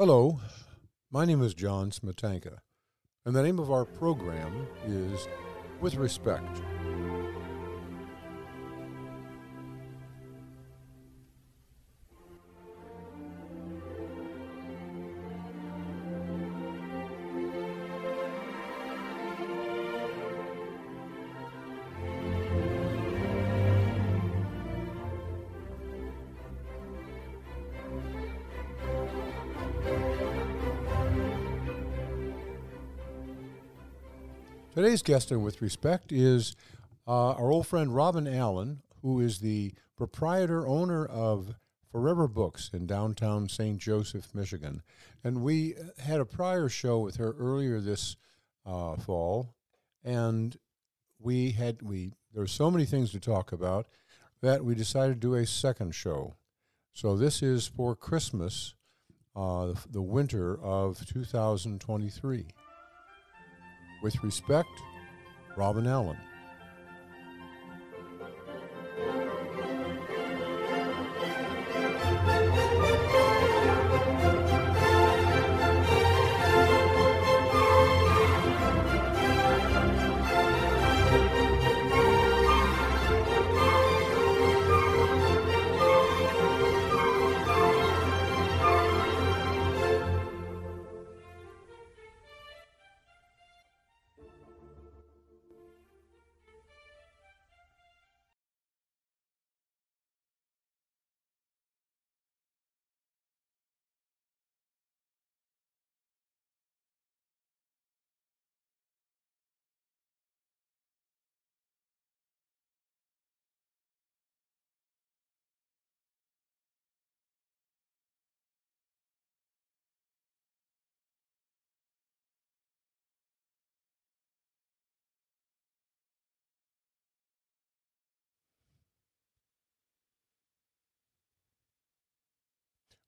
Hello, my name is John Smetanka, and the name of our program is With Respect. Today's guest and with respect is uh, our old friend Robin Allen, who is the proprietor owner of Forever Books in downtown St. Joseph, Michigan. And we had a prior show with her earlier this uh, fall, and we had we there were so many things to talk about that we decided to do a second show. So this is for Christmas, uh, the winter of 2023. With respect, Robin Allen.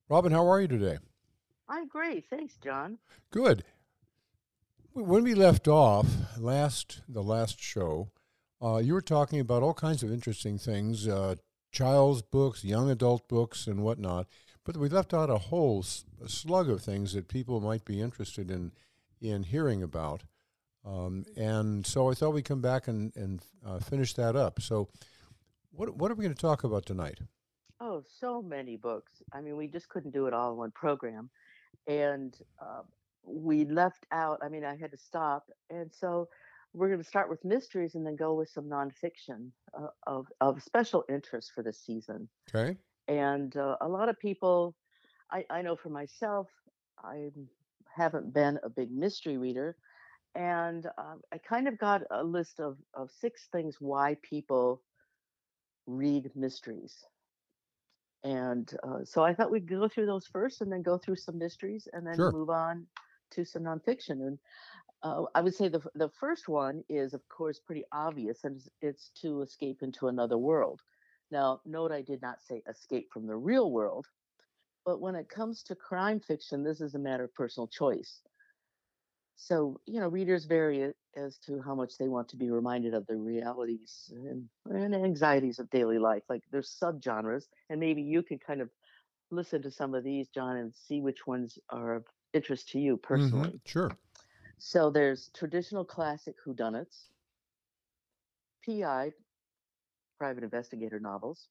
Robin, how are you today? I'm great. Thanks, John. Good. When we left off last the last show, uh, you were talking about all kinds of interesting things, uh, child's books, young adult books, and whatnot. But we left out a whole s- a slug of things that people might be interested in in hearing about. Um, and so I thought we'd come back and, and uh, finish that up. So, what what are we going to talk about tonight? Oh, so many books. I mean, we just couldn't do it all in one program. And uh, we left out, I mean, I had to stop. And so we're going to start with mysteries and then go with some nonfiction uh, of, of special interest for this season. Okay. And uh, a lot of people, I, I know for myself, I haven't been a big mystery reader. And uh, I kind of got a list of, of six things why people read mysteries. And uh, so I thought we'd go through those first and then go through some mysteries and then Sure. move on to some nonfiction. And uh, I would say the, the first one is, of course, pretty obvious, and it's, it's to escape into another world. Now, note I did not say escape from the real world, but when it comes to crime fiction, this is a matter of personal choice. So, you know, readers vary as to how much they want to be reminded of the realities and, and anxieties of daily life. Like there's subgenres, and maybe you can kind of listen to some of these, John, and see which ones are of interest to you personally. Mm-hmm, sure. So there's traditional classic whodunits, PI, private investigator novels,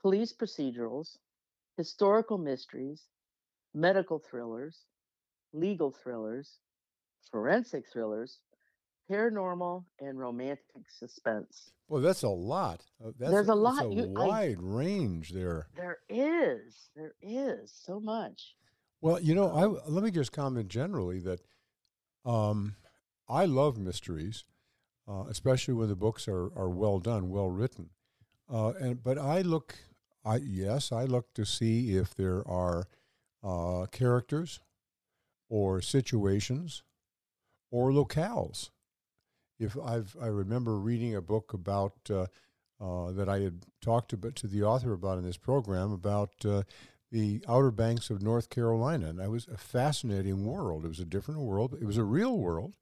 police procedurals, historical mysteries, medical thrillers, legal thrillers, forensic thrillers, paranormal, and romantic suspense. Well, that's a lot. Uh, That's There's a that's lot. a You- I- wide range there. There is, there is so much. Well, you know, I let me just comment generally that um, I love mysteries, uh, especially when the books are, are well done, well written. Uh, and but I look, I yes, I look to see if there are uh, characters or situations or locales. If I've I remember reading a book about uh, uh, that I had talked about to the author about in this program about uh, the Outer Banks of North Carolina, and it was a fascinating world. It was a different world. It was a real world.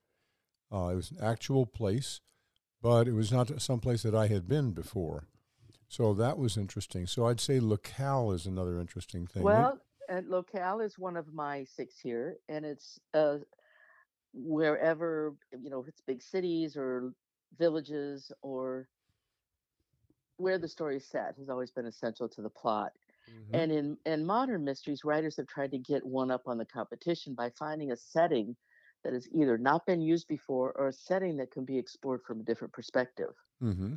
Uh, it was an actual place, but it was not some place that I had been before. So that was interesting. So I'd say locale is another interesting thing. Well, and locale is one of my six here, and it's uh, wherever you know, if it's big cities or villages or where the story is set has always been essential to the plot. hmm And in in modern mysteries, writers have tried to get one up on the competition by finding a setting that has either not been used before or a setting that can be explored from a different perspective. mm-hmm.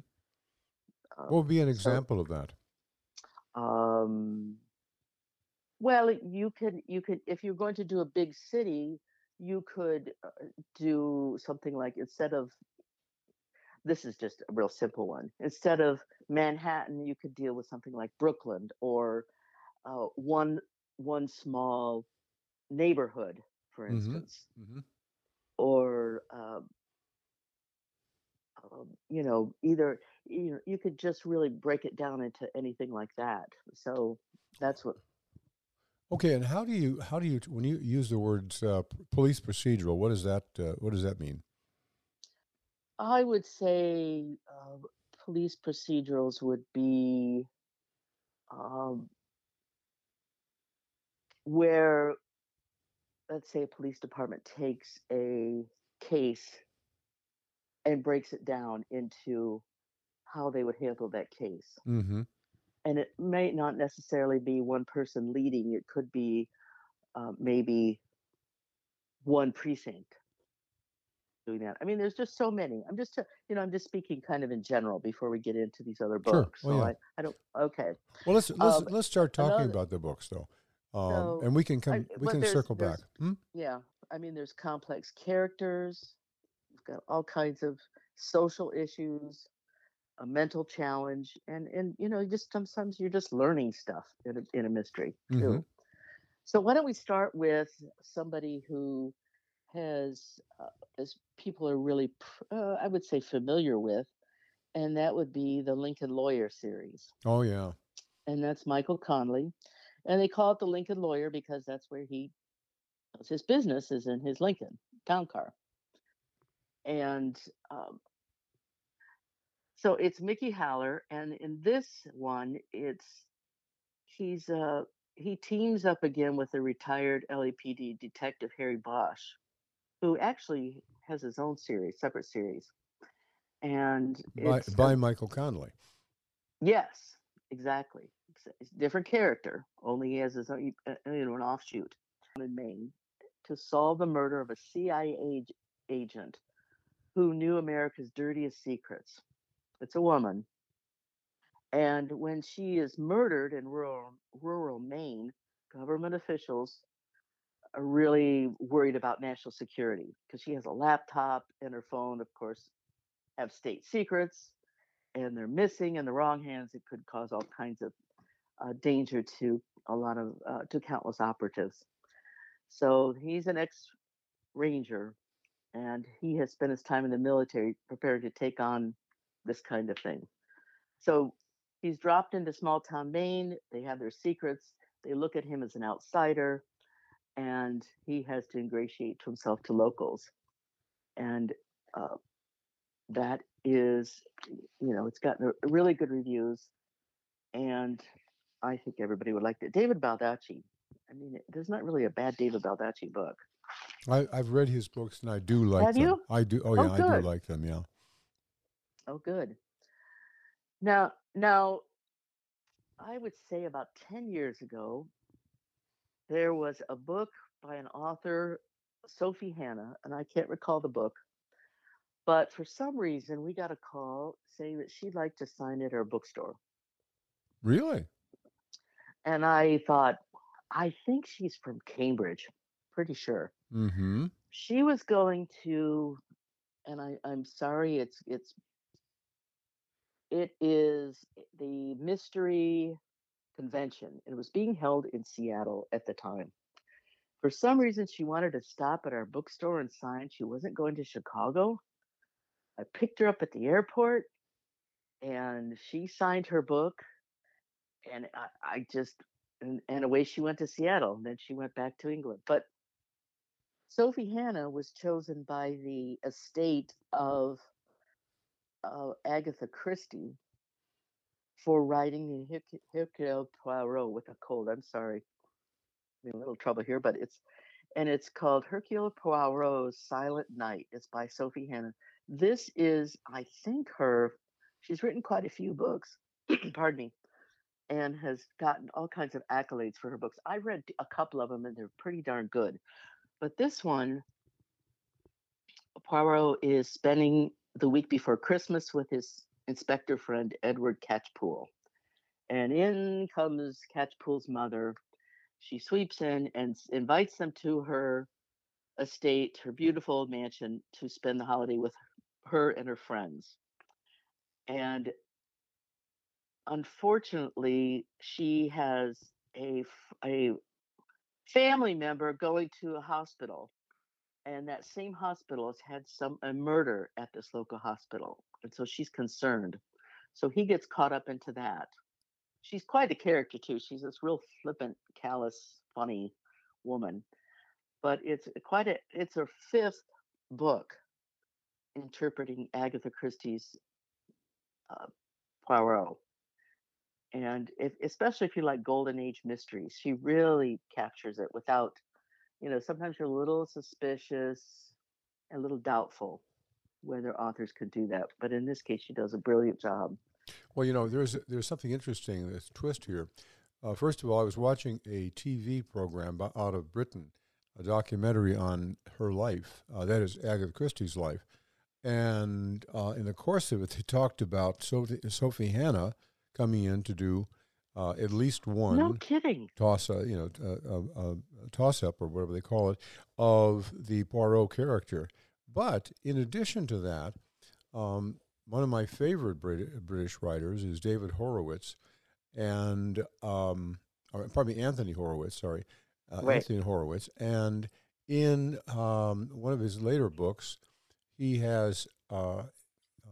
What Um, would be an so, example of that? um, well, you can you can if you're going to do a big city, you could uh, do something like instead of this is just a real simple one. Instead of Manhattan, you could deal with something like Brooklyn or uh, one one small neighborhood, for hmm instance, hmm or um, um, you know, either you know, you could just really break it down into anything like that. So that's what Okay, and how do you how do you when you use the words uh, police procedural? What does that uh, what does that mean? I would say. Uh, police procedurals would be um, where, let's say, a police department takes a case and breaks it down into how they would handle that case. hmm And it may not necessarily be one person leading, it could be uh, maybe one precinct doing that. I mean, there's just so many. I'm just, uh, you know, I'm just speaking kind of in general before we get into these other books Sure. Oh So yeah. I, I don't, okay. Well, let's let's Um, let's start talking another, about the books though, um, so, and we can I, come we can circle back. Hmm? yeah, I mean, there's complex characters, you've got all kinds of social issues, a mental challenge, and, and, you know, just sometimes you're just learning stuff in a, in a mystery too. So why don't we start with somebody who has, uh, as people are really, uh, I would say, familiar with, and that would be the Lincoln Lawyer series, Oh yeah. and that's Michael Connelly, and they call it the Lincoln Lawyer because that's where he his business is in his Lincoln town car, and um, so it's Mickey Haller, and in this one, it's he's uh he teams up again with the retired LAPD detective Harry Bosch, who actually has his own series, separate series. And By it's by a, Michael Connelly. yes, exactly. It's it's a different character, only he has his own, uh, you know, an offshoot in Maine to solve the murder of a CIA agent who knew America's dirtiest secrets. It's a woman, and when she is murdered in rural rural Maine, government officials are really worried about national security because she has a laptop and her phone, of course, have state secrets and they're missing in the wrong hands. It could cause all kinds of uh, danger to a lot of uh, to countless operatives. So he's an ex ranger and he has spent his time in the military preparing to take on this kind of thing. So he's dropped into small town Maine. They have their secrets. They look at him as an outsider and he has to ingratiate himself to locals. And uh, that is, you know, it's gotten really good reviews. And I think everybody would like it. David Baldacci. I mean, there's not really a bad David Baldacci book. I I've read his books and I do like Have them. you? I do. Oh Oh, yeah, I do like them. Yeah. Oh, good. Now, now, I would say about 10 years ago, there was a book by an author, Sophie Hannah, and I can't recall the book, but for some reason we got a call saying that she'd like to sign at our bookstore. Really? And I thought, I think she's from Cambridge, pretty sure. Mm-hmm. She was going to, and I, I'm sorry, it's it's it is the mystery convention. It was being held in Seattle at the time. For some reason, she wanted to stop at our bookstore and sign. She wasn't going to Chicago. I picked her up at the airport and she signed her book. And I, I just, and, and away she went to Seattle. And then she went back to England. But Sophie Hannah was chosen by the estate of uh, Agatha Christie for writing the Hercule Poirot with a cold. I'm sorry. having a little trouble here, but it's and it's called Hercule Poirot's Silent Night. It's by Sophie Hannah. This is, I think, her. She's written quite a few books. pardon me, and has gotten all kinds of accolades for her books. I read a couple of them, and they're pretty darn good. But this one, Poirot is spending the week before Christmas with his inspector friend Edward Catchpool. And in comes Catchpool's mother. She sweeps in and invites them to her estate, her beautiful mansion, to spend the holiday with her and her friends. And unfortunately, she has a, a family member going to a hospital and that same hospital has had some a murder at this local hospital and so she's concerned. So he gets caught up into that. She's quite a character too she's this real flippant callous funny woman but it's quite a it's her fifth book interpreting agatha christie's uh, poirot and if, especially if you like golden age mysteries she really captures it without you know sometimes you're a little suspicious a little doubtful whether authors could do that but in this case she does a brilliant job. Well you know there's there's something interesting this twist here. Uh, first of all i was watching a tv program out of britain a documentary on her life uh, that is agatha christie's life and uh, in the course of it they talked about sophie, sophie hannah coming in to do uh, at least one. No kidding. Toss, uh, you know, uh, uh, toss up or whatever they call it of the Poirot character. But in addition to that, um, one of my favorite Brit- British writers is David Horowitz, and um, or, pardon me, Anthony Horowitz. Sorry, uh, right. Anthony Horowitz, and in um, one of his later books, he has I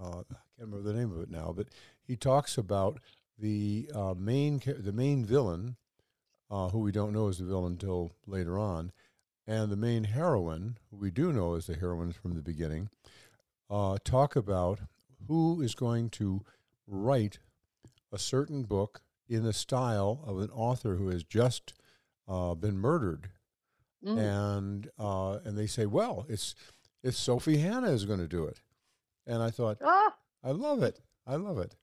can't remember the name of it now, but he talks about the uh, main the main villain, uh, who we don't know is the villain until later on, and the main heroine, who we do know is the heroine from the beginning, uh, talk about who is going to write a certain book in the style of an author who has just uh, been murdered, mm. and uh, and they say, well, it's it's Sophie Hannah is going to do it, and I thought, ah! I love it, I love it.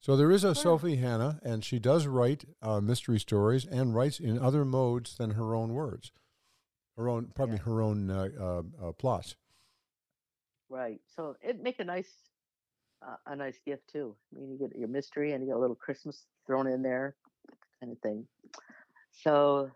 So there is a Sophie Hannah, and she does write uh, mystery stories and writes in other modes than her own words, her own, probably yeah. her own uh, uh, uh, plots. Right. So it make a nice, uh, a nice gift too. I mean, you get your mystery and you get a little Christmas thrown in there, kind of thing. So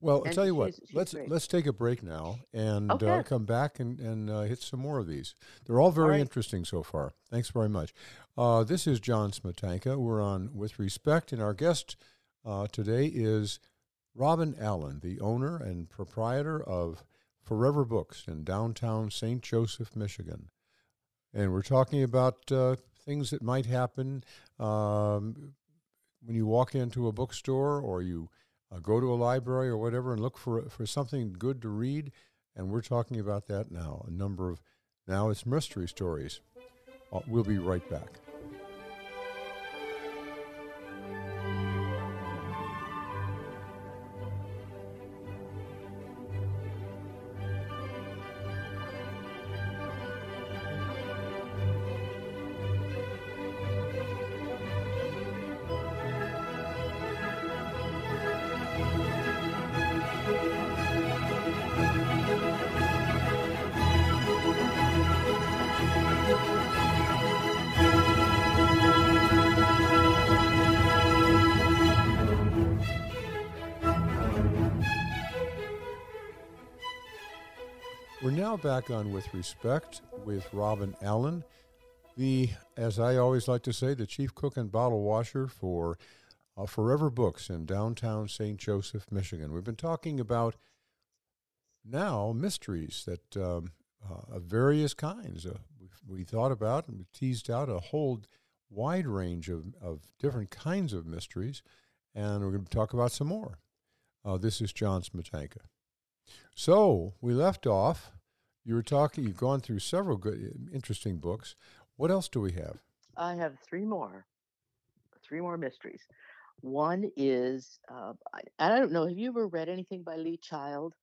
well, I'll tell you what. She's, she's let's great. let's take a break now and okay. uh, come back and and uh, hit some more of these. They're all very all right. interesting so far. Thanks very much. Uh, this is John Smetanka. We're on with respect, and our guest uh, today is Robin Allen, the owner and proprietor of Forever Books in downtown St. Joseph, Michigan. And we're talking about uh, things that might happen um, when you walk into a bookstore or you uh, go to a library or whatever and look for for something good to read. And we're talking about that now. A number of now it's mystery stories. Uh, we'll be right back. Back on With Respect with Robin Allen, the, as I always like to say, the chief cook and bottle washer for uh, Forever Books in downtown St. Joseph, Michigan. We've been talking about now mysteries that um, uh, of various kinds. Uh, we thought about and we teased out a whole wide range of, of different kinds of mysteries, and we're going to talk about some more. Uh, this is John Smetanka. So we left off you were talking, you've gone through several good, interesting books. What else do we have? I have three more, three more mysteries. One is uh, I, I don't know. Have you ever read anything by Lee Child?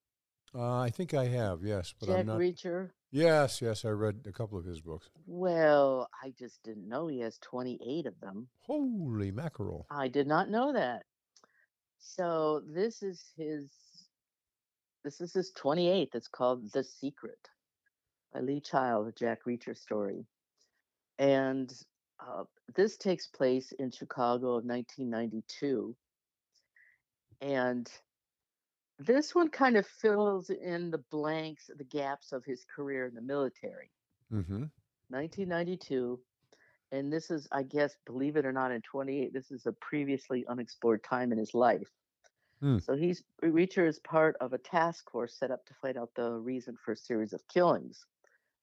Uh, I think I have, yes, but Jack I'm not. Reacher. Yes, yes, I read a couple of his books. Well, I just didn't know he has 28 of them. Holy mackerel! I did not know that. So this is his this is his 28th. It's called The Secret by Lee Child, a Jack Reacher story. And uh, this takes place in Chicago of 1992. And this one kind of fills in the blanks, the gaps of his career in the military. Mm-hmm. 1992. And this is, I guess, believe it or not, in 28, this is a previously unexplored time in his life. Hmm. So he's Reacher is part of a task force set up to find out the reason for a series of killings,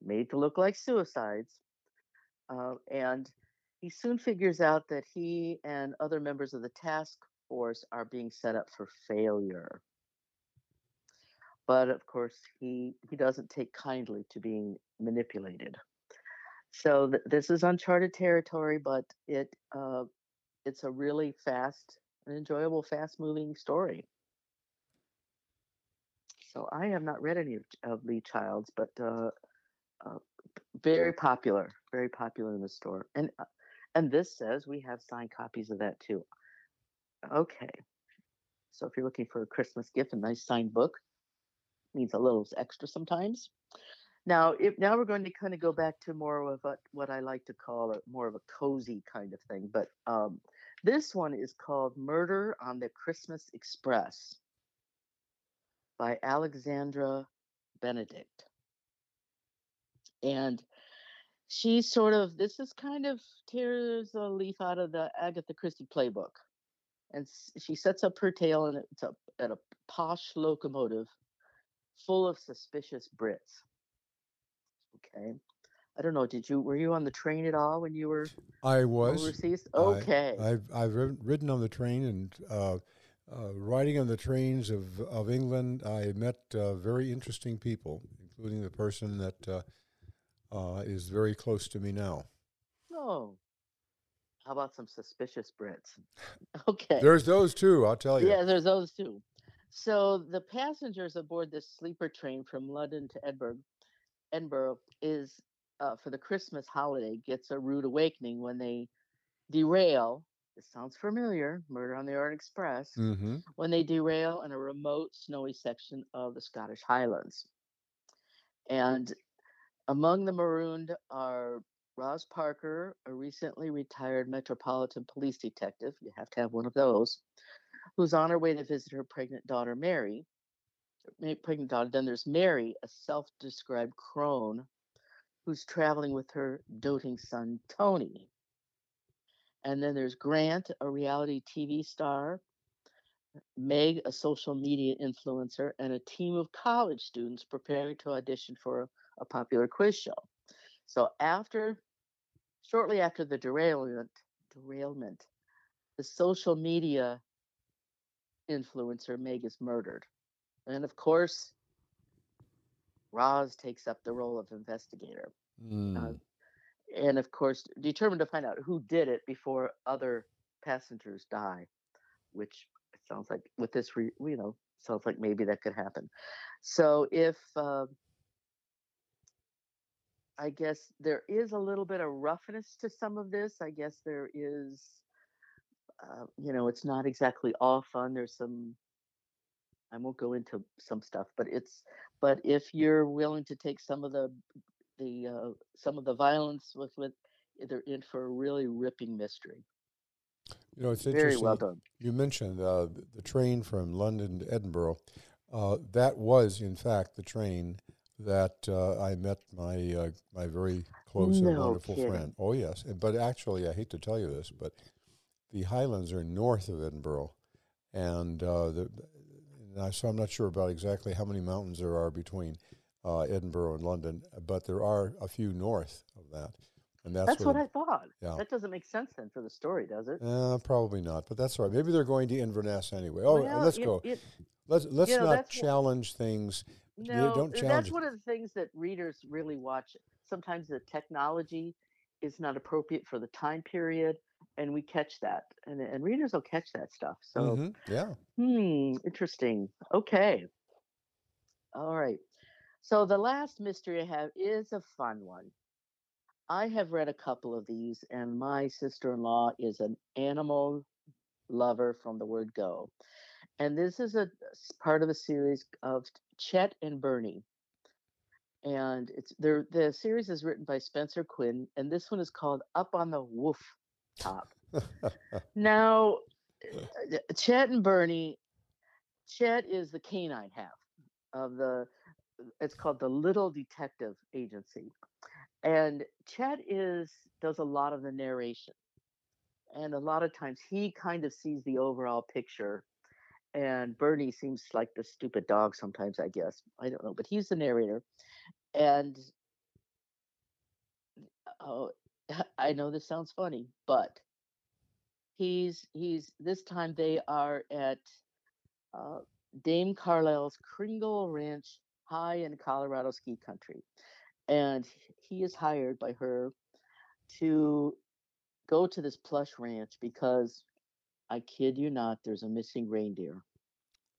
made to look like suicides. Uh, and he soon figures out that he and other members of the task force are being set up for failure. But of course, he he doesn't take kindly to being manipulated. So th- this is uncharted territory, but it uh, it's a really fast, and enjoyable, fast-moving story. So I have not read any of, of Lee Child's, but uh, uh, very popular, very popular in the store. And uh, and this says we have signed copies of that too. Okay. So if you're looking for a Christmas gift, a nice signed book means a little extra sometimes. Now, if now we're going to kind of go back to more of a, what I like to call a more of a cozy kind of thing, but um, this one is called "Murder on the Christmas Express" by Alexandra Benedict, and she sort of this is kind of tears a leaf out of the Agatha Christie playbook, and she sets up her tale and it's a, at a posh locomotive full of suspicious Brits. Okay. I don't know. Did you were you on the train at all when you were I was. overseas? Okay. I've I've ridden on the train and uh, uh, riding on the trains of of England. I met uh, very interesting people, including the person that uh, is very close to me now. oh. How about some suspicious Brits? Okay. There's those too. I'll tell you. Yeah, there's those too. So the passengers aboard this sleeper train from London to Edinburgh, Edinburgh is uh, for the Christmas holiday gets a rude awakening when they derail. This sounds familiar. Murder on the Orient Express. Mm-hmm. when they derail in a remote snowy section of the Scottish Highlands. And among the marooned are Roz Parker, a recently retired Metropolitan Police detective. You have to have one of those, who's on her way to visit her pregnant daughter, Mary. Pregnant daughter. Then there's Mary, a self described crone, who's traveling with her doting son, Tony. And then there's Grant, a reality TV star, Meg, a social media influencer, and a team of college students preparing to audition for a, popular quiz show. So after, shortly after the derailment, derailment, the social media influencer Meg is murdered, and of course, Roz takes up the role of investigator Mm. and of course determined to find out who did it before other passengers die which sounds like with this re, you know sounds like maybe that could happen so if uh, i guess there is a little bit of roughness to some of this i guess there is uh, you know it's not exactly all fun there's some i won't go into some stuff but it's but if you're willing to take some of the the uh, some of the violence with with they're in for a really ripping mystery. You know, it's Very interesting. well. You mentioned uh, the, the train from London to Edinburgh. Uh, that was, in fact, the train that uh, I met my uh, my very close and wonderful kidding. friend. Oh yes, And- but actually, I hate to tell you this, but the Highlands are north of Edinburgh, and uh, the, and I, so I'm not sure about exactly how many mountains there are between uh, Edinburgh and London, but there are a few north of that, and that's, That's where what I thought. yeah. That doesn't make sense then for the story, does it? Uh, probably not, but that's all right. Maybe they're going to Inverness anyway. Oh, Well, let's it- go. it- Let's let's you know, not challenge things. No, that's it. one of the things that readers really watch. Sometimes the technology is not appropriate for the time period, and we catch that, and and readers will catch that stuff. So, hmm Yeah. hmm, interesting. Okay, all right. So the last mystery I have is a fun one. I have read a couple of these, and my sister-in-law is an animal lover from the word go. And this is a part of a series of Chet and Bernie. And it's there the series is written by Spencer Quinn, and this one is called Up on the Woof Top. Now, uh, Chet and Bernie, Chet is the canine half of the it's called the Little Detective Agency. And Chet is does a lot of the narration. And a lot of times he kind of sees the overall picture and Bernie seems like the stupid dog sometimes, I guess. I don't know, but he's the narrator. And oh, I know this sounds funny, but he's he's this time they are at uh, Dame Carlisle's Kringle Ranch high in Colorado ski country. And he is hired by her to go to this plush ranch because I kid you not, there's a missing reindeer.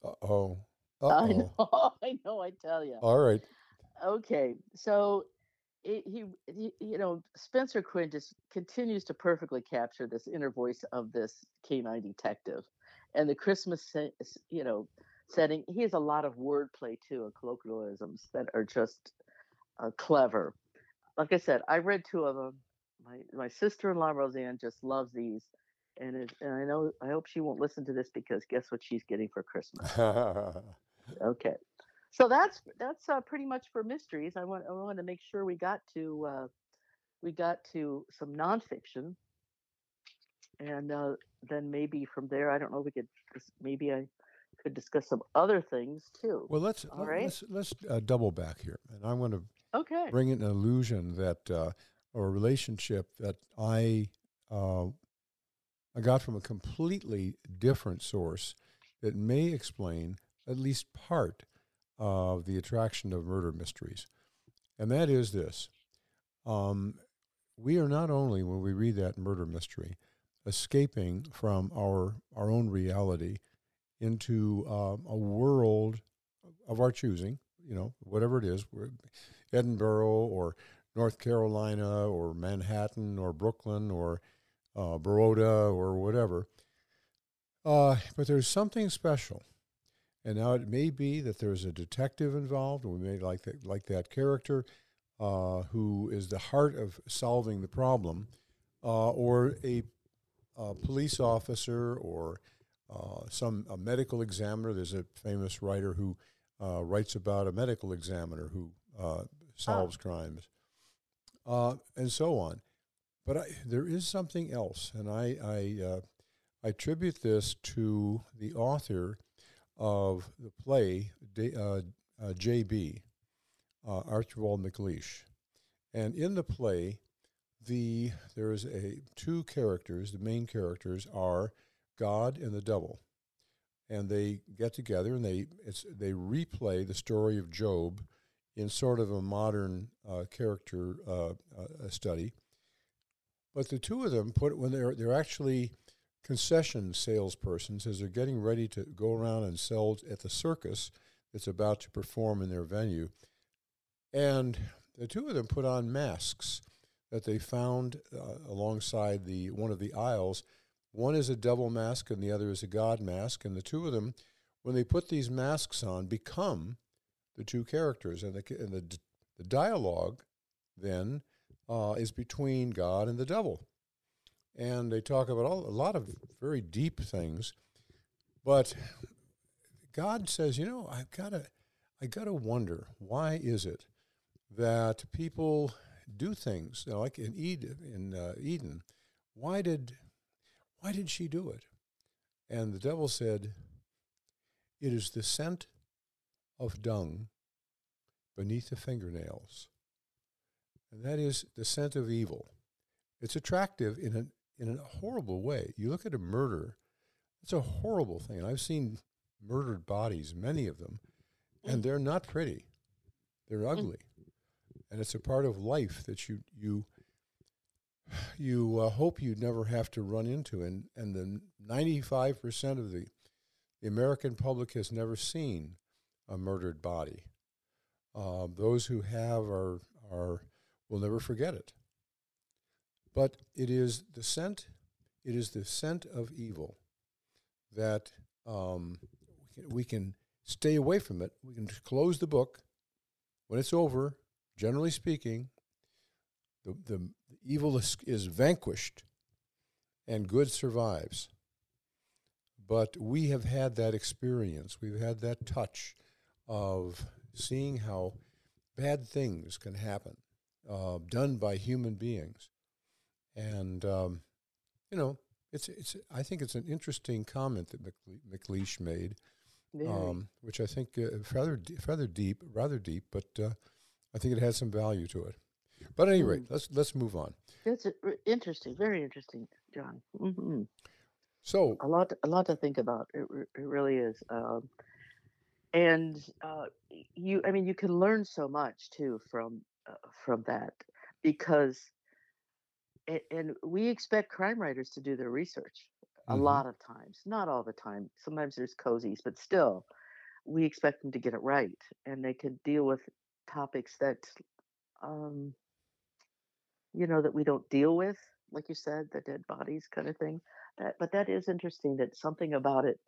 Uh oh. Uh I oh. know, I know, I tell you. All right. Okay, so it, he, he, you know, Spencer Quinn just continues to perfectly capture this inner voice of this canine detective, and the Christmas, se- you know, setting. He has a lot of wordplay too and colloquialisms that are just uh, clever. Like I said, I read two of them. My my sister-in-law Roseanne just loves these, and it, and I know I hope she won't listen to this because guess what she's getting for Christmas. Okay. So that's that's uh, pretty much for mysteries. I want I want to make sure we got to uh, we got to some nonfiction, and uh, then maybe from there, I don't know. We could maybe I could discuss some other things too. well, let's All let, right. let's let's uh, double back here, and I want to Okay. bring in an illusion that uh, or a relationship that I uh, I got from a completely different source that may explain at least part of the attraction of murder mysteries, and that is this: um, we are not only when we read that murder mystery escaping from our our own reality into um, a world of our choosing, you know, whatever it is, Edinburgh or North Carolina or Manhattan or Brooklyn or uh, Baroda or whatever. Uh, but there's something special. And now it may be that there's a detective involved, and we may like that, like that character uh, who is the heart of solving the problem, uh, or a, a police officer or uh, some a medical examiner. There's a famous writer who uh, writes about a medical examiner who uh, solves crimes, uh, and so on. But I, there is something else, and I I, uh, I attribute this to the author of the play D- uh, uh, J.B. Uh, Archibald MacLeish, and in the play, the there is a two characters. The main characters are God and the devil, and they get together and they they replay the story of Job in sort of a modern uh, character uh, study. But the two of them put when they're they're actually concession salespersons as they're getting ready to go around and sell at the circus that's about to perform in their venue, and the two of them put on masks that they found uh, alongside the one of the aisles. One is a devil mask and the other is a god mask, and the two of them, when they put these masks on, become the two characters, and the and the, the dialogue then uh, is between God and the devil, and they talk about all, a lot of very deep things, but God says, you know, I've got to, I got to wonder why is it that people do things you know, like in Eden, in uh, Eden, why did, why did she do it? And the devil said, it is the scent of dung beneath the fingernails. And that is the scent of evil. It's attractive in an in a horrible way. You look at a murder, it's a horrible thing. And I've seen murdered bodies, many of them, and they're not pretty. They're ugly. And it's a part of life that you you you uh, hope you never have to run into. And, and the 95% of the, the American public has never seen a murdered body. Uh, those who have are, are will never forget it. But it is the scent, it is the scent of evil that um, we, can, stay away from it. We can close the book when it's over. Generally speaking, the, the evil is, is vanquished and good survives. But we have had that experience. We've had that touch of seeing how bad things can happen, uh, done by human beings. And, um, you know, it's, it's, I think it's an interesting comment that MacLeish made, um, which I think uh, rather, rather deep, rather deep, but uh, I think it has some value to it. But at any rate, mm. let's let's move on. That's interesting, very interesting, John. Mm-hmm. So a lot, a lot to think about. It, it really is. Um, and uh, you, I mean, you can learn so much too from uh, from that because, and, and, we expect crime writers to do their research a mm-hmm. lot of times, not all the time. Sometimes there's cozies, but still, we expect them to get it right, and they can deal with topics that um, you know, that we don't deal with, like you said, the dead bodies kind of thing. That, but that is interesting that something about it,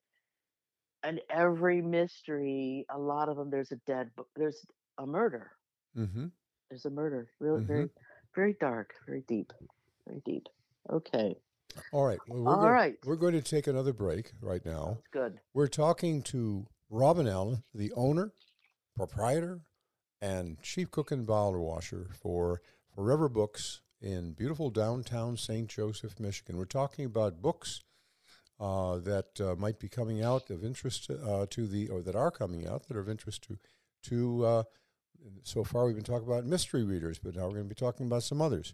and every mystery, a lot of them, there's a dead, there's a murder. Mm-hmm. There's a murder. Really, mm-hmm. very, very dark, very deep, very deep. Okay. All right. Well, we're All going, right. We're going to take another break right now. That's good. We're talking to Robin Allen, the owner, proprietor, and chief cook and bottle washer for Forever Books in beautiful downtown St. Joseph, Michigan. We're talking about books uh, that uh, might be coming out of interest uh, to the, or that are coming out that are of interest to, to. So far, we've been talking about mystery readers, but now we're going to be talking about some others.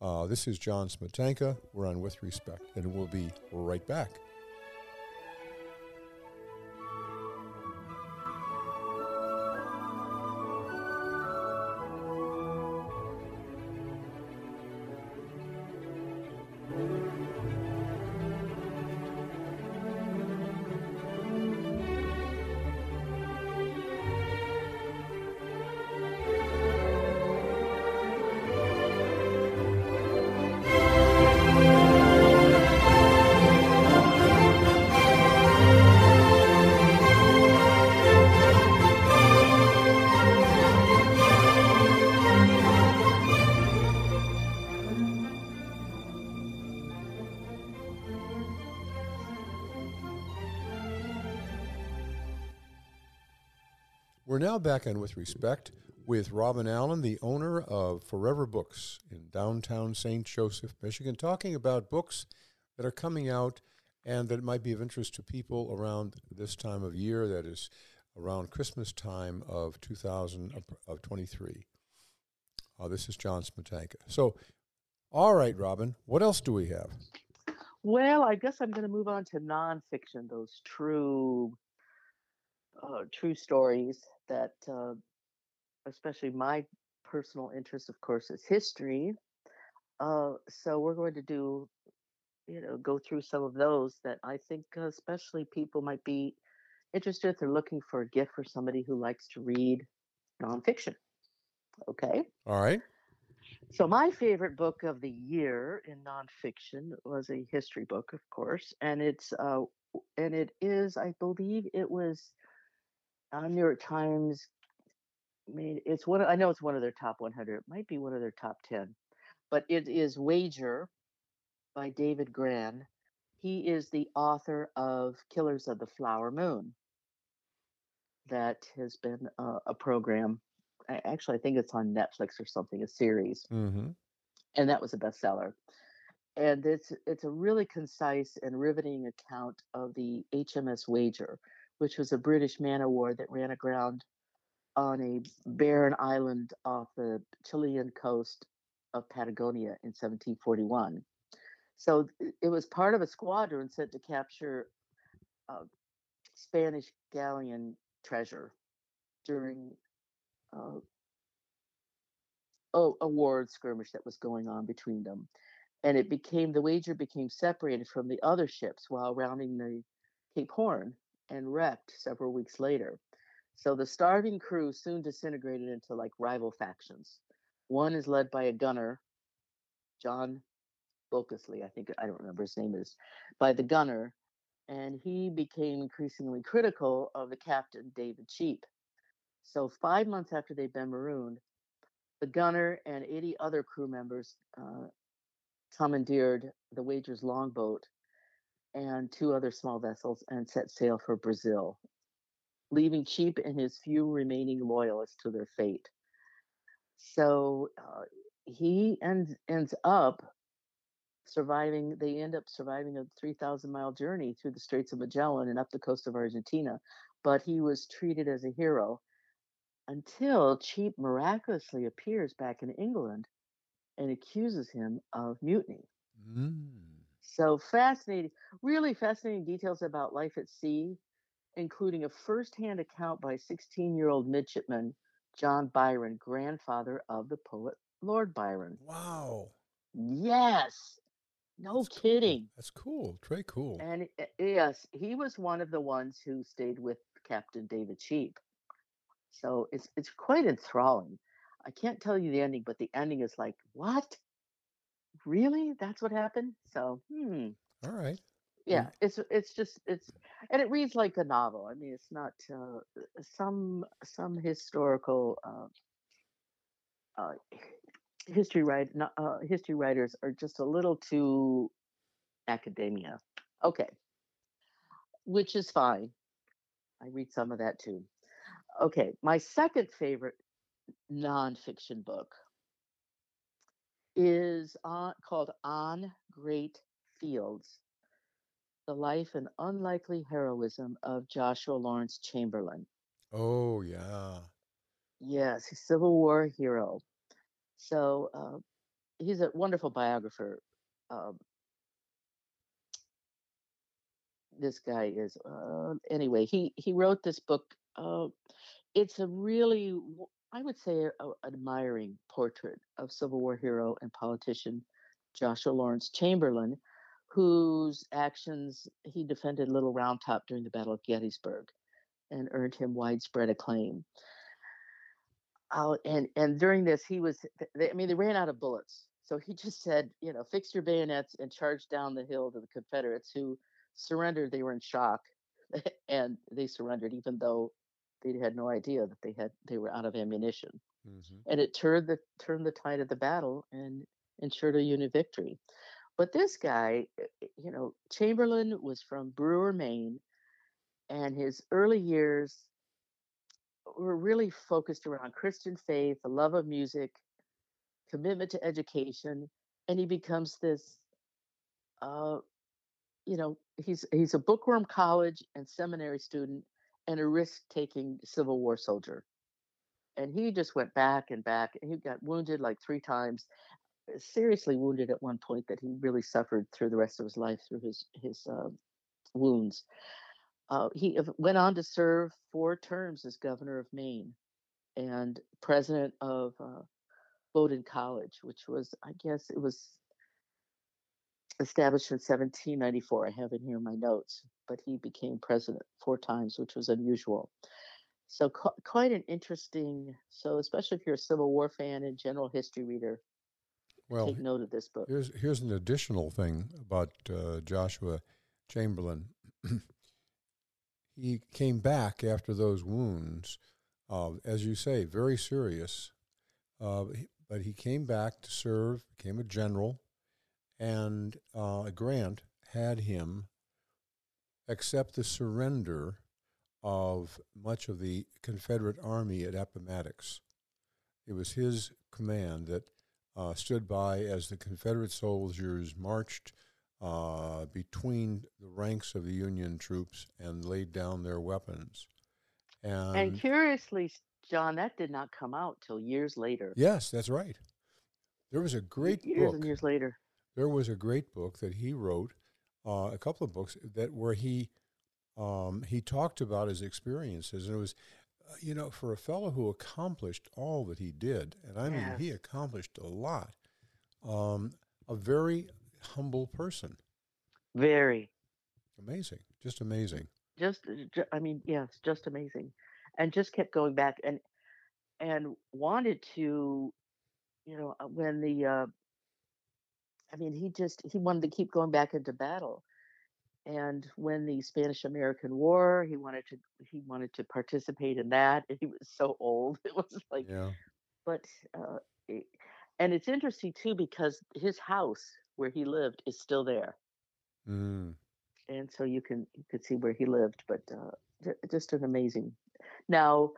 Uh, this is John Smetanka. We're on With Respect, and we'll be right back. Now back on With Respect with Robin Allen, the owner of Forever Books in downtown St. Joseph, Michigan, talking about books that are coming out and that might be of interest to people around this time of year, that is around Christmas time of 2023. Uh, this is John Smetanka. So, all right, Robin, what else do we have? Well, I guess I'm going to move on to nonfiction, those true, uh, true stories that, uh, especially my personal interest, of course, is history. Uh, so we're going to do, you know, go through some of those that I think, uh, especially people might be interested if they're looking for a gift for somebody who likes to read nonfiction. Okay. All right. So my favorite book of the year in nonfiction was a history book, of course, and it's uh, and it is, I believe, it was uh, New York Times made it's one. I know it's one of their top 100. It might be one of their top 10, but it is Wager by David Grann. He is the author of Killers of the Flower Moon. That has been uh, a program. I, actually, I think it's on Netflix or something, a series, mm-hmm. and that was a bestseller. And it's it's a really concise and riveting account of the HMS Wager, which was a British man o' war that ran aground on a barren island off the Chilean coast of Patagonia in 1741. So it was part of a squadron sent to capture uh, Spanish galleon treasure during uh, a, a war skirmish that was going on between them. And it became the wager became separated from the other ships while rounding the Cape Horn and wrecked several weeks later. So the starving crew soon disintegrated into like rival factions. One is led by a gunner, John Bulkeley, I think I don't remember his name is, by the gunner, and he became increasingly critical of the captain, David Cheap. So five months after they'd been marooned, the gunner and 80 other crew members uh, commandeered the Wager's longboat and two other small vessels and set sail for Brazil, leaving Cheap and his few remaining loyalists to their fate. So uh, he ends ends up surviving. They end up surviving a 3,000 mile journey through the Straits of Magellan and up the coast of Argentina. But he was treated as a hero until Cheap miraculously appears back in England and accuses him of mutiny. Mm. So fascinating, really fascinating details about life at sea, including a firsthand account by 16 year old midshipman John Byron, grandfather of the poet Lord Byron. Wow. Yes. No That's kidding. Cool. That's cool. Very cool. And uh, yes, he was one of the ones who stayed with Captain David Cheap. So it's it's quite enthralling. I can't tell you the ending, but the ending is like, what? Really? That's what happened? So, hmm. All right. Yeah, it's it's just it's and it reads like a novel. I mean, it's not uh, some some historical uh, uh, history write uh, history writers are just a little too academia. Okay, which is fine. I read some of that too. Okay, my second favorite nonfiction book is on, called On Great Fields The Life and Unlikely Heroism of Joshua Lawrence Chamberlain. Oh, yeah. Yes, Civil War hero. So uh, he's a wonderful biographer. Um, this guy is uh, anyway. He he wrote this book. Uh, it's a really I would say, a, a, admiring portrait of Civil War hero and politician Joshua Lawrence Chamberlain, whose actions he defended Little Round Top during the Battle of Gettysburg and earned him widespread acclaim. Uh, and and during this, he was they, I mean they ran out of bullets, so he just said, you know, fix your bayonets and charge down the hill to the Confederates who surrendered. They were in shock, and they surrendered, even though they had no idea that they had they were out of ammunition, mm-hmm. and it turned the turned the tide of the battle and ensured a Union victory. But this guy, eh, eh, you know, Chamberlain was from Brewer, Maine, and his early years were really focused around Christian faith, the love of music, commitment to education, and he becomes this uh, you know he's he's a bookworm college and seminary student and a risk taking Civil War soldier. And he just went back and back, and he got wounded like three times, uh, seriously wounded at one point that he really suffered through the rest of his life through his his uh, wounds. Uh, he went on to serve four terms as governor of Maine and president of uh, Bowdoin College, which was, I guess, it was established in 1794. I have it here in my notes, but he became president four times, which was unusual. So qu- quite an interesting. So especially if you're a Civil War fan and general history reader, well, take note of this book. Here's here's an additional thing about uh, Joshua Chamberlain. he came back after those wounds, uh, as you say, very serious. Uh, but he came back to serve, became a general, and uh, Grant had him accept the surrender of much of the Confederate Army at Appomattox. It was his command that uh, stood by as the Confederate soldiers marched uh, between the ranks of the Union troops and laid down their weapons. And, and curiously, John, that did not come out till years later. Yes, that's right. There was a great years book. and years later there was a great book that he wrote, uh, a couple of books that where he um, he talked about his experiences, and it was you know, for a fellow who accomplished all that he did, and I mean, he accomplished a lot, um, a very humble person. Very. Amazing. Just amazing. Just, uh, I mean, yes, just amazing. And just kept going back and, and wanted to, you know, uh, when the, uh, I mean, he just, he wanted to keep going back into battle and when the Spanish American War, he wanted to he wanted to participate in that. And he was so old. It was like, yeah. but uh, it, and it's interesting too because his house where he lived is still there, mm. and so you can you could see where he lived. But uh, just an amazing. Now,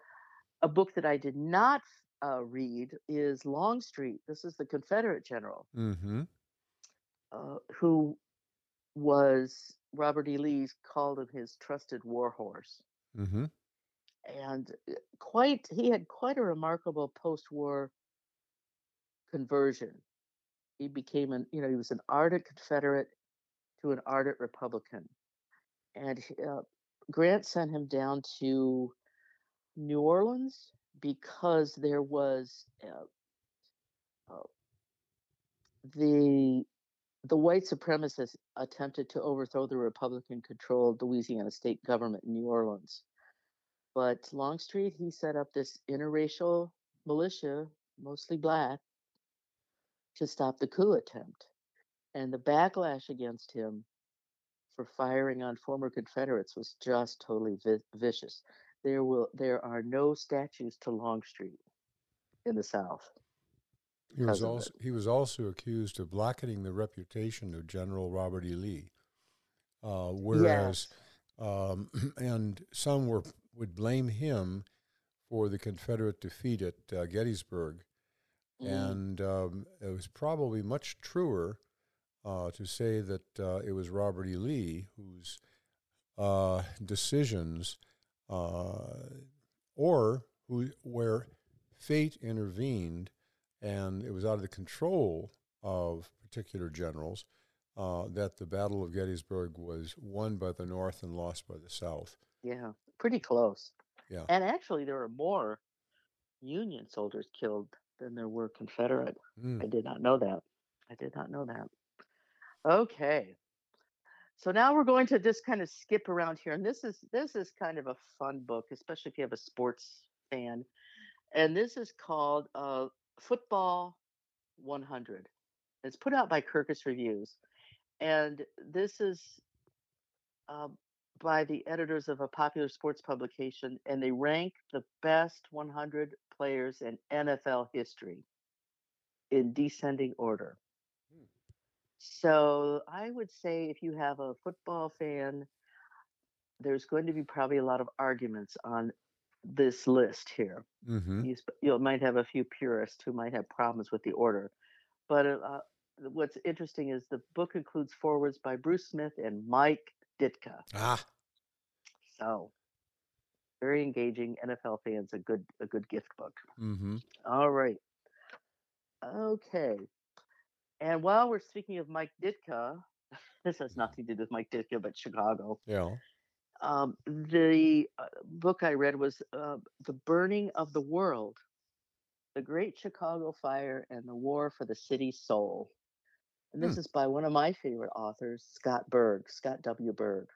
a book that I did not uh, read is Longstreet. This is the Confederate general mm-hmm. Uh, who was Robert E. Lee's called him his trusted warhorse. Mm-hmm. And uh, quite, he had quite a remarkable post-war conversion. He became an, you know, he was an ardent Confederate to an ardent Republican, and uh, Grant sent him down to New Orleans because there was uh, uh, the the white supremacists attempted to overthrow the Republican controlled Louisiana state government in New Orleans. But Longstreet, he set up this interracial militia, mostly black, to stop the coup attempt. And the backlash against him for firing on former Confederates was just totally vi- vicious. There will there are no statues to Longstreet in the South. He was also he was also accused of blackening the reputation of General Robert E. Lee, uh, whereas yes. um, and some were would blame him for the Confederate defeat at uh, Gettysburg, mm. and um, it was probably much truer uh, to say that uh, it was Robert E. Lee whose uh, decisions uh, or who where fate intervened and it was out of the control of particular generals uh, that the Battle of Gettysburg was won by the North and lost by the South. Yeah, pretty close. Yeah. And actually, there were more Union soldiers killed than there were Confederate. Mm. I did not know that. I did not know that. Okay. So now we're going to just kind of skip around here, and this is this is kind of a fun book, especially if you have a sports fan. And this is called uh, Football 100. It's put out by Kirkus Reviews. And this is uh, by the editors of a popular sports publication, and they rank the best 100 players in NFL history in descending order. Hmm. So I would say if you have a football fan, there's going to be probably a lot of arguments on this list here. Mm-hmm. You, you might have a few purists who might have problems with the order, but uh, what's interesting is the book includes forwards by Bruce Smith and Mike Ditka. Ah, so very engaging. NFL fans, a good a good gift book. Mm-hmm. All right, okay. And while we're speaking of Mike Ditka, this has nothing to do with Mike Ditka, but Chicago. Yeah. Um, the uh, book I read was uh, The Burning of the World The Great Chicago Fire and the War for the City's Soul. And this hmm. is by one of my favorite authors, Scott Berg, Scott W. Berg.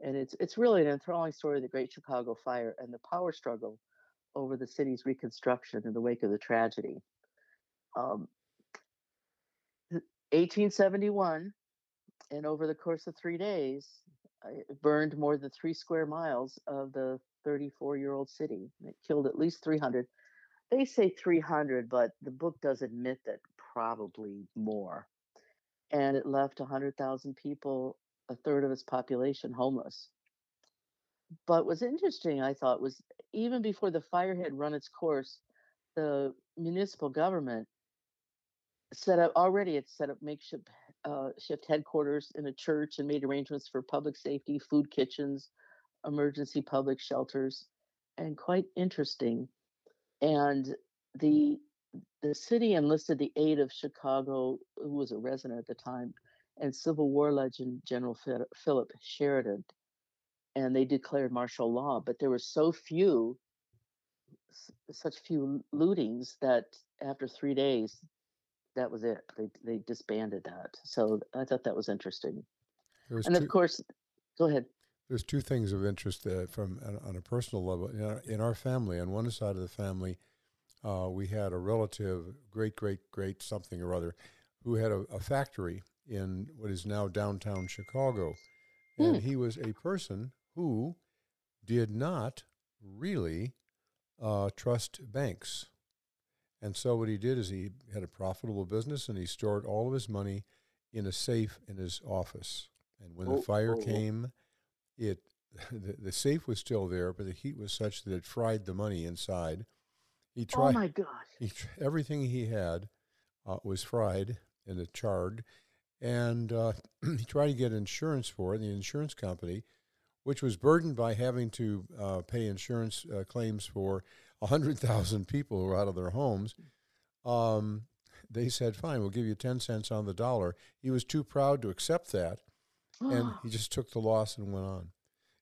And it's, it's really an enthralling story of the Great Chicago Fire and the power struggle over the city's reconstruction in the wake of the tragedy. Um, 1871, and over the course of three days, burned more than three square miles of the 34 year old city. It killed at least 300. They say 300, but the book does admit that probably more. And it left 100,000 people, a third of its population, homeless. But what's interesting, I thought, was even before the fire had run its course, the municipal government set up already it set up makeshift uh, shift headquarters in a church and made arrangements for public safety, food kitchens, emergency public shelters, and quite interesting. And the the city enlisted the aid of Chicago, who was a resident at the time, and Civil War legend General Philip Sheridan, and they declared martial law. But there were so few such few lootings that after three days, that was it. They they disbanded that. So I thought that was interesting. There's And two, of course, go ahead. there's two things of interest uh, from on, a personal level. In our, in our family, on one side of the family, uh, we had a relative, great great great something or other, who had a, a factory in what is now downtown Chicago, and Hmm. he was a person who did not really uh, trust banks. And so what he did is he had a profitable business and he stored all of his money in a safe in his office. And when Oh, the fire oh, came, it the, the safe was still there, but the heat was such that it fried the money inside. He tried. Oh my gosh. he, everything he had uh, was fried and it charred, and uh, he tried to get insurance for it. And the insurance company, which was burdened by having to uh, pay insurance uh, claims for hundred thousand people who were out of their homes, um, they said, "Fine, we'll give you ten cents on the dollar." He was too proud to accept that, and he just took the loss and went on.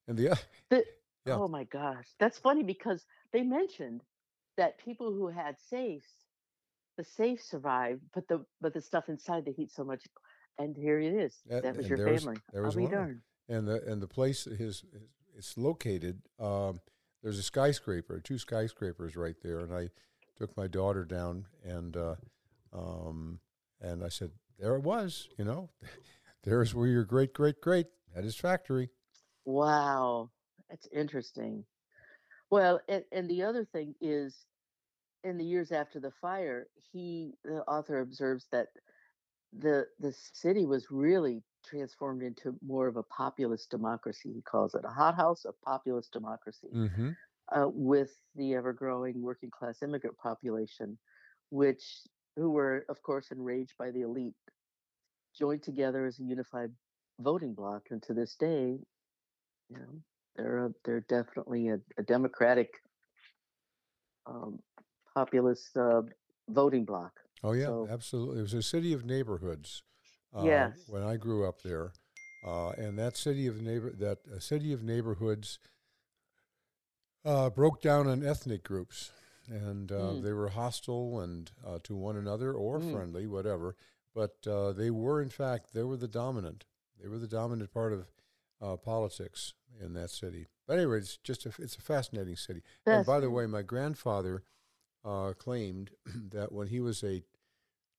And the The- Yeah. Oh my gosh. That's funny because they mentioned that people who had safes, the safe survived, but the but the stuff inside the heat so much. And here it is. That- That was your there was- family. there I'll was be one and the and the place his, his it's located. Um, there's a skyscraper, two skyscrapers right there, and I took my daughter down and uh, um, and I said, there it was, you know, there's where your great great great had his factory. Wow, that's interesting. Well, and, and the other thing is, in the years after the fire, he, the author, observes that the the city was really transformed into more of a populist democracy. He calls it a hothouse of populist democracy, Mm-hmm. uh, with the ever-growing working class immigrant population, which who were, of course, enraged by the elite, joined together as a unified voting bloc, and to this day, you know, they're a, they're definitely a, a democratic um, populist uh, voting bloc. Oh yeah, So- absolutely. It was a city of neighborhoods. Uh, Yes. When I grew up there, uh, and that city of neighbor that uh, city of neighborhoods uh, broke down in ethnic groups, and uh, Mm. they were hostile and uh, to one another or Mm. friendly, whatever. But uh, they were, in fact, they were the dominant. They were the dominant part of uh, politics in that city. But anyway, it's just a, it's a fascinating city. And by the way, my grandfather uh, claimed that when he was a,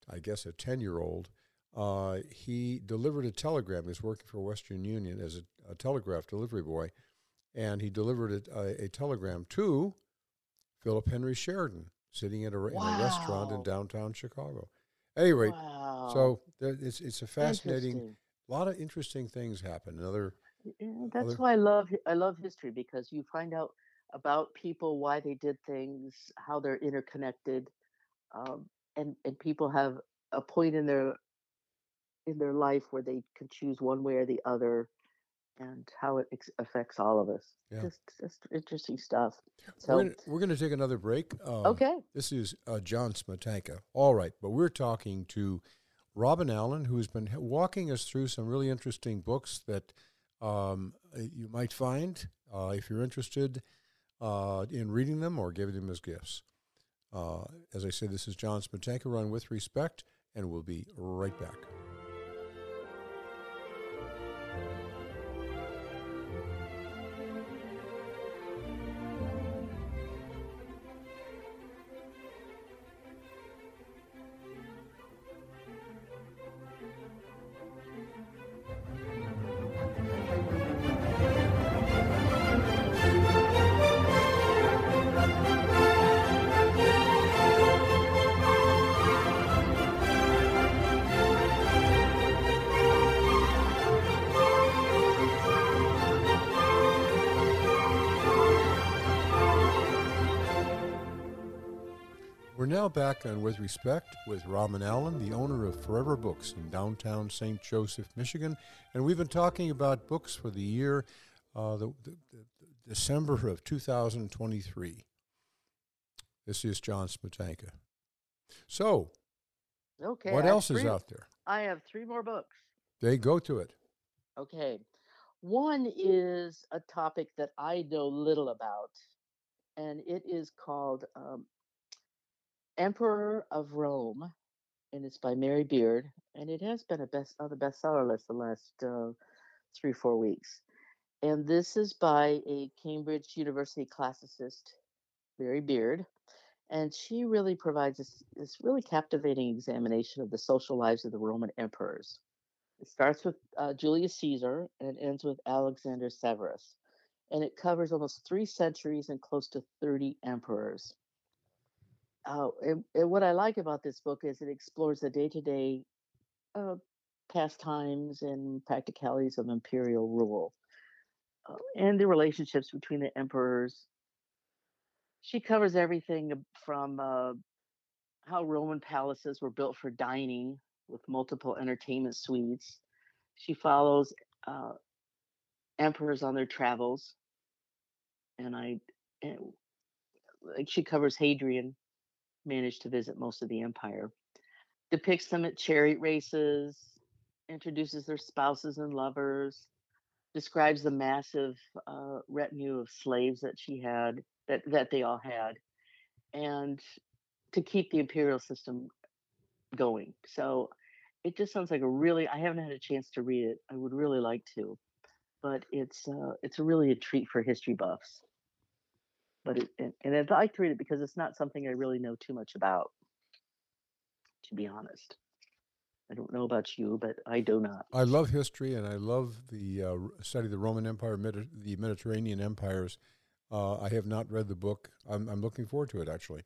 I guess, a 10 year old, uh, he delivered a telegram. He was working for Western Union as a, a telegraph delivery boy, and he delivered a, a, a telegram to Philip Henry Sheridan, sitting at a, re- in a restaurant in downtown Chicago. Anyway, wow. so there, it's, it's a fascinating, a lot of interesting things happen. Another, that's other- why I love I love history because you find out about people, why they did things, how they're interconnected, um, and and people have a point in their in their life where they can choose one way or the other, and how it ex- affects all of us. Yeah. Just just interesting stuff. we're So gonna, we're going to take another break. Um, okay, This is uh, John Smetanka. All right, but we're talking to Robin Allen, who's been walking us through some really interesting books that um, uh, you might find uh, if you're interested uh, in reading them or giving them as gifts. Uh, as I said, this is John Smetanka, run with respect, and we'll be right back. Now back on With Respect with Robin Allen, the owner of Forever Books in downtown St. Joseph, Michigan. And we've been talking about books for the year, uh, the, the, the December of 2023. This is John Smetanka. So, okay. what I else is out there? I have three more books. They go to it. Okay. One is a topic that I know little about, and it is called um, Emperor of Rome, and it's by Mary Beard, and it has been a best on the bestseller list the last uh, three four weeks. And this is by a Cambridge University classicist, Mary Beard, and she really provides this, this really captivating examination of the social lives of the Roman emperors. It starts with uh, Julius Caesar and ends with Alexander Severus, and it covers almost three centuries and close to 30 emperors. Uh, and, and what I like about this book is it explores the day-to-day uh, pastimes and practicalities of imperial rule uh, and the relationships between the emperors. She covers everything from uh, how Roman palaces were built for dining with multiple entertainment suites. She follows uh, emperors on their travels, and I, and, like she covers Hadrian, managed to visit most of the empire. Depicts them at chariot races, introduces their spouses and lovers, describes the massive uh, retinue of slaves that she had that that they all had, and to keep the imperial system going. So it just sounds like a really. I haven't had a chance to read it. I would really like to, but it's uh, it's really a treat for history buffs. But it, and, and I'd like to read it because it's not something I really know too much about, to be honest. I don't know about you, but I do not. I love history, and I love the uh, study of the Roman Empire, Medi- the Mediterranean empires, uh, I have not read the book. I'm, I'm looking forward to it, actually.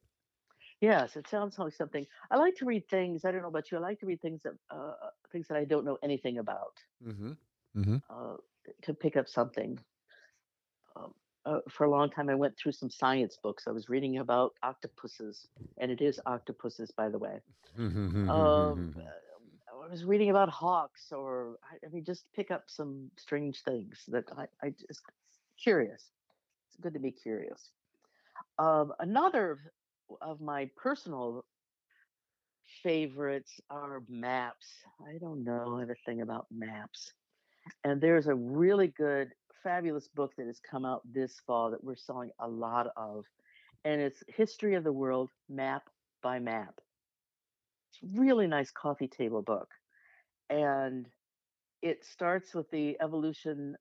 Yes, it sounds like something. I like to read things. I don't know about you. I like to read things that uh, things that I don't know anything about. Mm-hmm. Mm-hmm. Uh, to pick up something. Um, uh, for a long time, I went through some science books. I was reading about octopuses, and it is octopuses, by the way. Um, I was reading about hawks, or I, I mean, just pick up some strange things that I, I just curious It's good to be curious. Um, another of my personal favorites are maps. I don't know anything about maps. And there's a really good, fabulous book that has come out this fall that we're selling a lot of. And it's History of the World Map by Map. It's a really nice coffee table book. And it starts with the evolution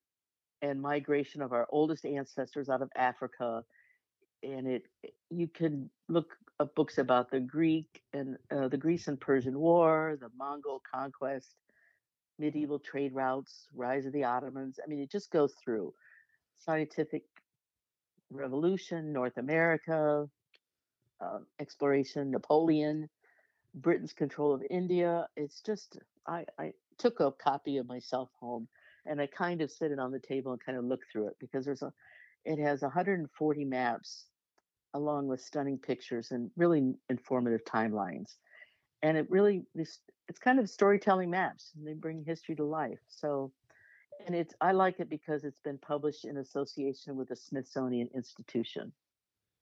and migration of our oldest ancestors out of Africa. And it you can look up books about the Greek and uh, the Greece and Persian War, the Mongol conquest, medieval trade routes, rise of the Ottomans. I mean, it just goes through scientific revolution, North America, uh, exploration, Napoleon, Britain's control of India. It's just I, I took a copy of myself home and I kind of sit it on the table and kind of look through it because there's a it has 140 maps along with stunning pictures and really informative timelines. And it really this it's kind of storytelling maps and they bring history to life. So and it's I like it because it's been published in association with the Smithsonian Institution.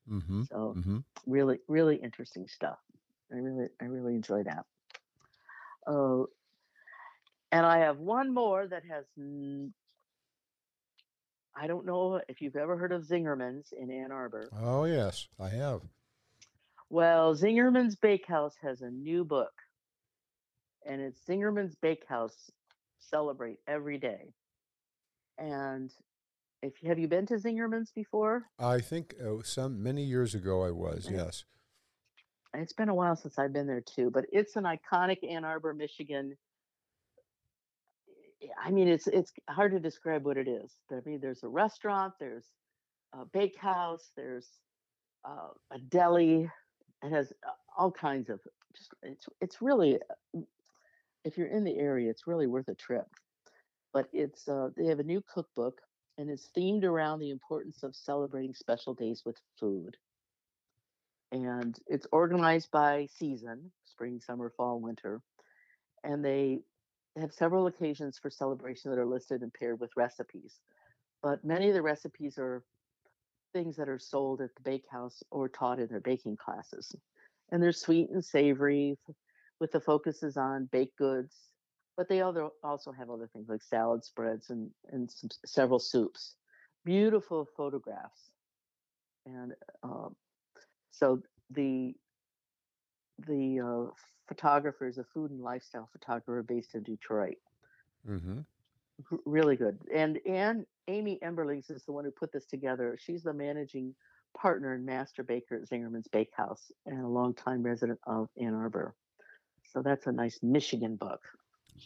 Mm-hmm. So mm-hmm. really, really interesting stuff. I really, I really enjoy that. Oh, and I have one more that has, I don't know if you've ever heard of Zingerman's in Ann Arbor. Oh, yes, I have. Well, Zingerman's Bakehouse has a new book, and it's Zingerman's Bakehouse Celebrate Every Day. And if have you been to Zingerman's before? I think uh, some many years ago I was. Yes. It's been a while since I've been there too, but it's an iconic Ann Arbor, Michigan I mean, it's it's hard to describe what it is. I mean, there's a restaurant, there's a bakehouse, there's uh, a deli. It has uh, all kinds of just. It's it's really, uh, if you're in the area, it's really worth a trip. But it's uh, they have a new cookbook, and it's themed around the importance of celebrating special days with food. And it's organized by season: spring, summer, fall, winter. And they have several occasions for celebration that are listed and paired with recipes. But many of the recipes are things that are sold at the bakehouse or taught in their baking classes. And they're sweet and savory with the focuses on baked goods, but they also have other things like salad spreads and, and some, several soups. Beautiful photographs and um, so the the uh, photographer is a food and lifestyle photographer based in Detroit. Mm-hmm. R- really good. And and Amy Emberlings is the one who put this together. She's the managing partner and master baker at Zingerman's Bakehouse and a longtime resident of Ann Arbor. So that's a nice Michigan book.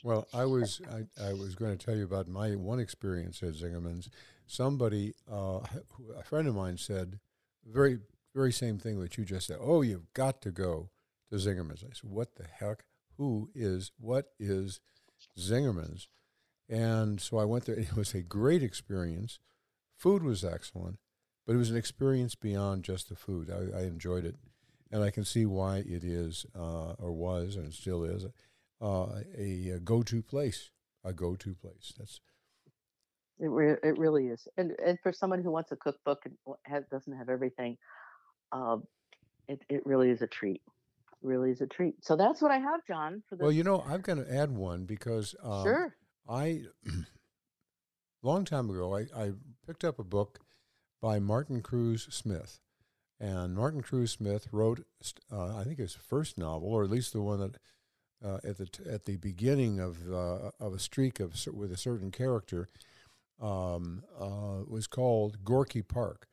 Well, I was I, I was going to tell you about my one experience at Zingerman's. Somebody, uh, a friend of mine, said very very same thing that you just said. Oh, you've got to go to Zingerman's. I said, what the heck? Who is what is Zingerman's? And so I went there. It was a great experience. Food was excellent, but it was an experience beyond just the food. I, I enjoyed it, and I can see why it is uh, or was and still is uh, a, a go-to place. A go-to place. That's It re- it really is. And and for someone who wants a cookbook and has, doesn't have everything, um, it it really is a treat. Really is a treat. So that's what I have, John, well. You know, I'm going to add one because um, sure. I long time ago I, I picked up a book by Martin Cruz Smith, and Martin Cruz Smith wrote uh, I think his first novel, or at least the one that uh, at the t- at the beginning of uh, of a streak of with a certain character um, uh, was called Gorky Park,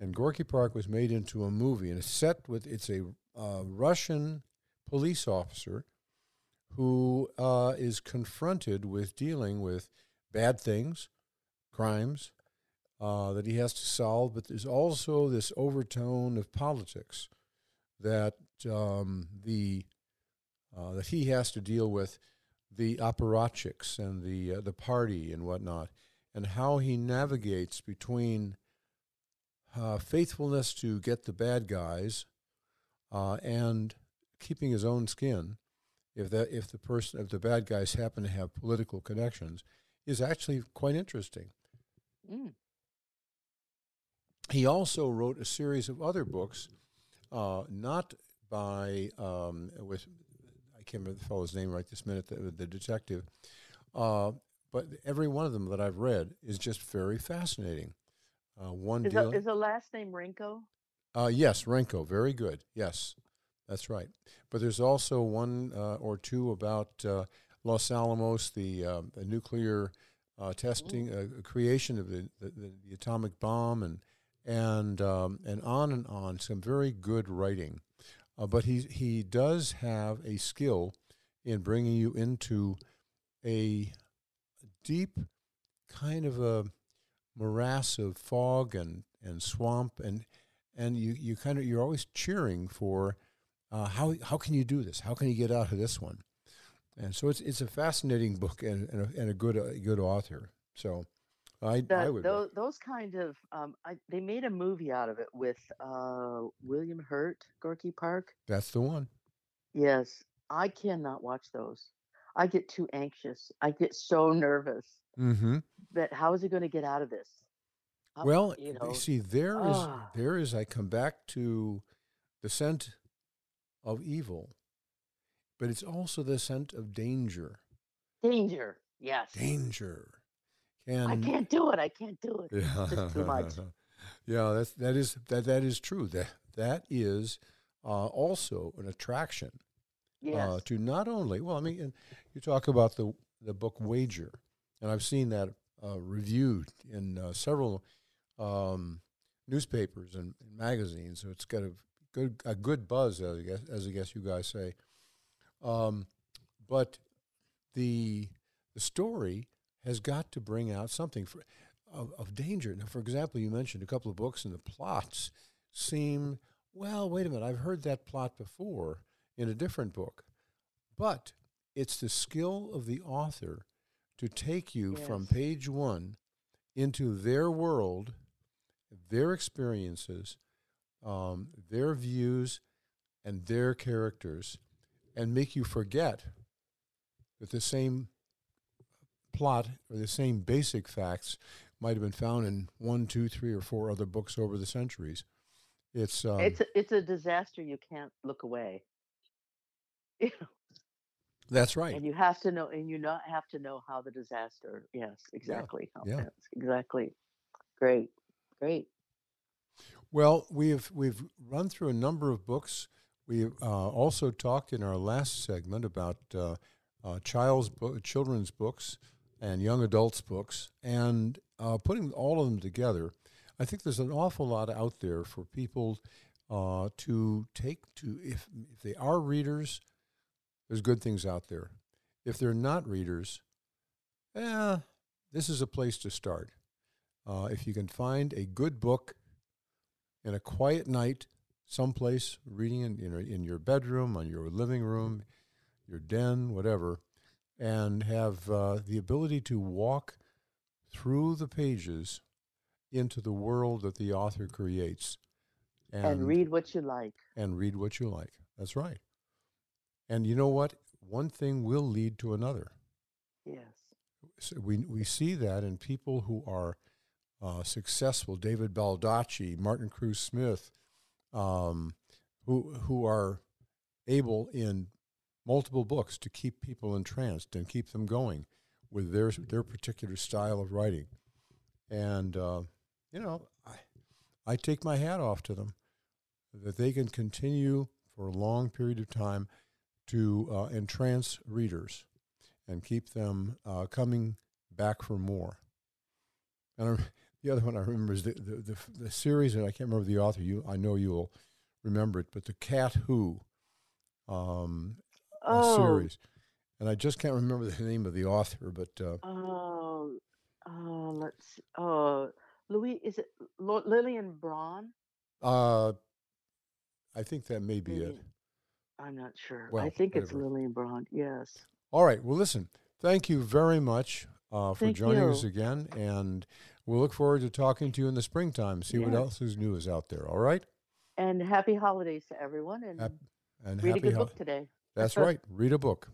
and Gorky Park was made into a movie, and it's set with it's a uh, Russian police officer who uh, is confronted with dealing with bad things, crimes uh, that he has to solve, but there's also this overtone of politics that um, the uh, that he has to deal with the apparatchiks and the uh, the party and whatnot, and how he navigates between uh, faithfulness to get the bad guys uh, and keeping his own skin if that if the person if the bad guys happen to have political connections is actually quite interesting. Mm. He also wrote a series of other books, uh, not by um, with I can't remember the fellow's name right this minute, the, the detective, uh, but every one of them that I've read is just very fascinating. Uh, one Is, the, deal, is the last name Renko? uh, yes, Renko, very good. Yes, that's right. But there's also one uh, or two about uh, Los Alamos, the, um, the nuclear uh, testing, uh, creation of the, the, the atomic bomb, and and um, and on and on. Some very good writing, uh, but he he does have a skill in bringing you into a deep kind of a morass of fog and, and swamp and and you, you kind of you're always cheering for uh, how how can you do this? How can you get out of this one? And so it's it's a fascinating book and and a, and a good a good author. So I I That, would those, those kind of um, I, they made a movie out of it with uh, William Hurt, Gorky Park. that's the one. Yes, I cannot watch those. I get too anxious. I get so nervous Mm-hmm. that how is he going to get out of this? How- Well, you you know, see, there is ah. there is. I come back to the scent of evil, but it's also the scent of danger. danger. Yes, Danger. Can I can't do it. I can't do it. Yeah, just too much. yeah, that's that is that that is true. That that is uh, also an attraction Yes, uh, to not only well, I mean, and you talk about the the book Wager, and I've seen that uh, reviewed in uh, several um, newspapers and, and magazines. So it's got a good a good buzz, as I guess, as I guess you guys say. Um, but the the story has got to bring out something for, of, of danger. Now, for example, you mentioned a couple of books, and the plots seem well. Wait a minute, I've heard that plot before in a different book, but it's the skill of the author to take you from page one into their world, their experiences, um, their views, and their characters, and make you forget that the same plot or the same basic facts might have been found in one, two, three, or four other books over the centuries. It's um, it's a, it's a disaster. You can't look away. You know, that's right. and you have to know, and you not have to know how the disaster. Yes, exactly. how- yeah. exactly. Great, great. Well, we've we've run through a number of books. We uh, also talked in our last segment about uh, uh, child's bo- children's books and young adults books, and uh, putting all of them together. I think there's an awful lot out there for people uh, to take to if if they are readers. There's good things out there. If they're not readers, eh, this is a place to start. Uh, if you can find a good book in a quiet night, someplace, reading in, in, in your bedroom, on your living room, your den, whatever, and have uh, the ability to walk through the pages into the world that the author creates. And, read what you like. And read what you like. That's right. And you know what? One thing will lead to another. Yes. So we, we see that in people who are uh, successful, David Baldacci, Martin Cruz Smith, um, who who are able in multiple books to keep people entranced and keep them going with their their particular style of writing. And uh, you know, I I take my hat off to them that they can continue for a long period of time to uh, entrance readers and keep them uh, coming back for more. And the other one I remember is the, the, the, the, series, and I can't remember the author. You, I know you'll remember it, but the Cat Who um, oh. series, and I just can't remember the name of the author. But uh, oh, oh, let's oh, Louis, is it L- Lilian Braun? Uh, I think that may be Lilian. it. I'm not sure. Well, I think whatever. it's Lilian Braun. Yes. All right. Well, listen. Thank you very much uh, for Thank joining you. us again, and we'll look forward to talking to you in the springtime. See what else is new is out there. All right. And happy holidays to everyone. And Hap- And read a good hol- book today. That's right. Read a book.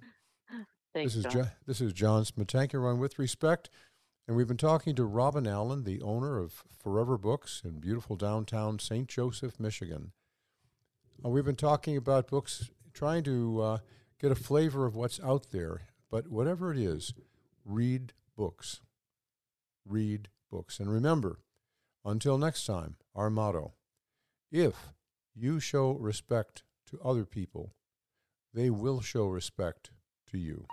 Thanks, this is John. Jo- this is John Smetanka on with respect, and we've been talking to Robin Allen, the owner of Forever Books in beautiful downtown St. Joseph, Michigan. Uh, we've been talking about books, trying to uh, get a flavor of what's out there. But whatever it is, read books. Read books, and remember, until next time, our motto: If you show respect to other people, they will show respect to you.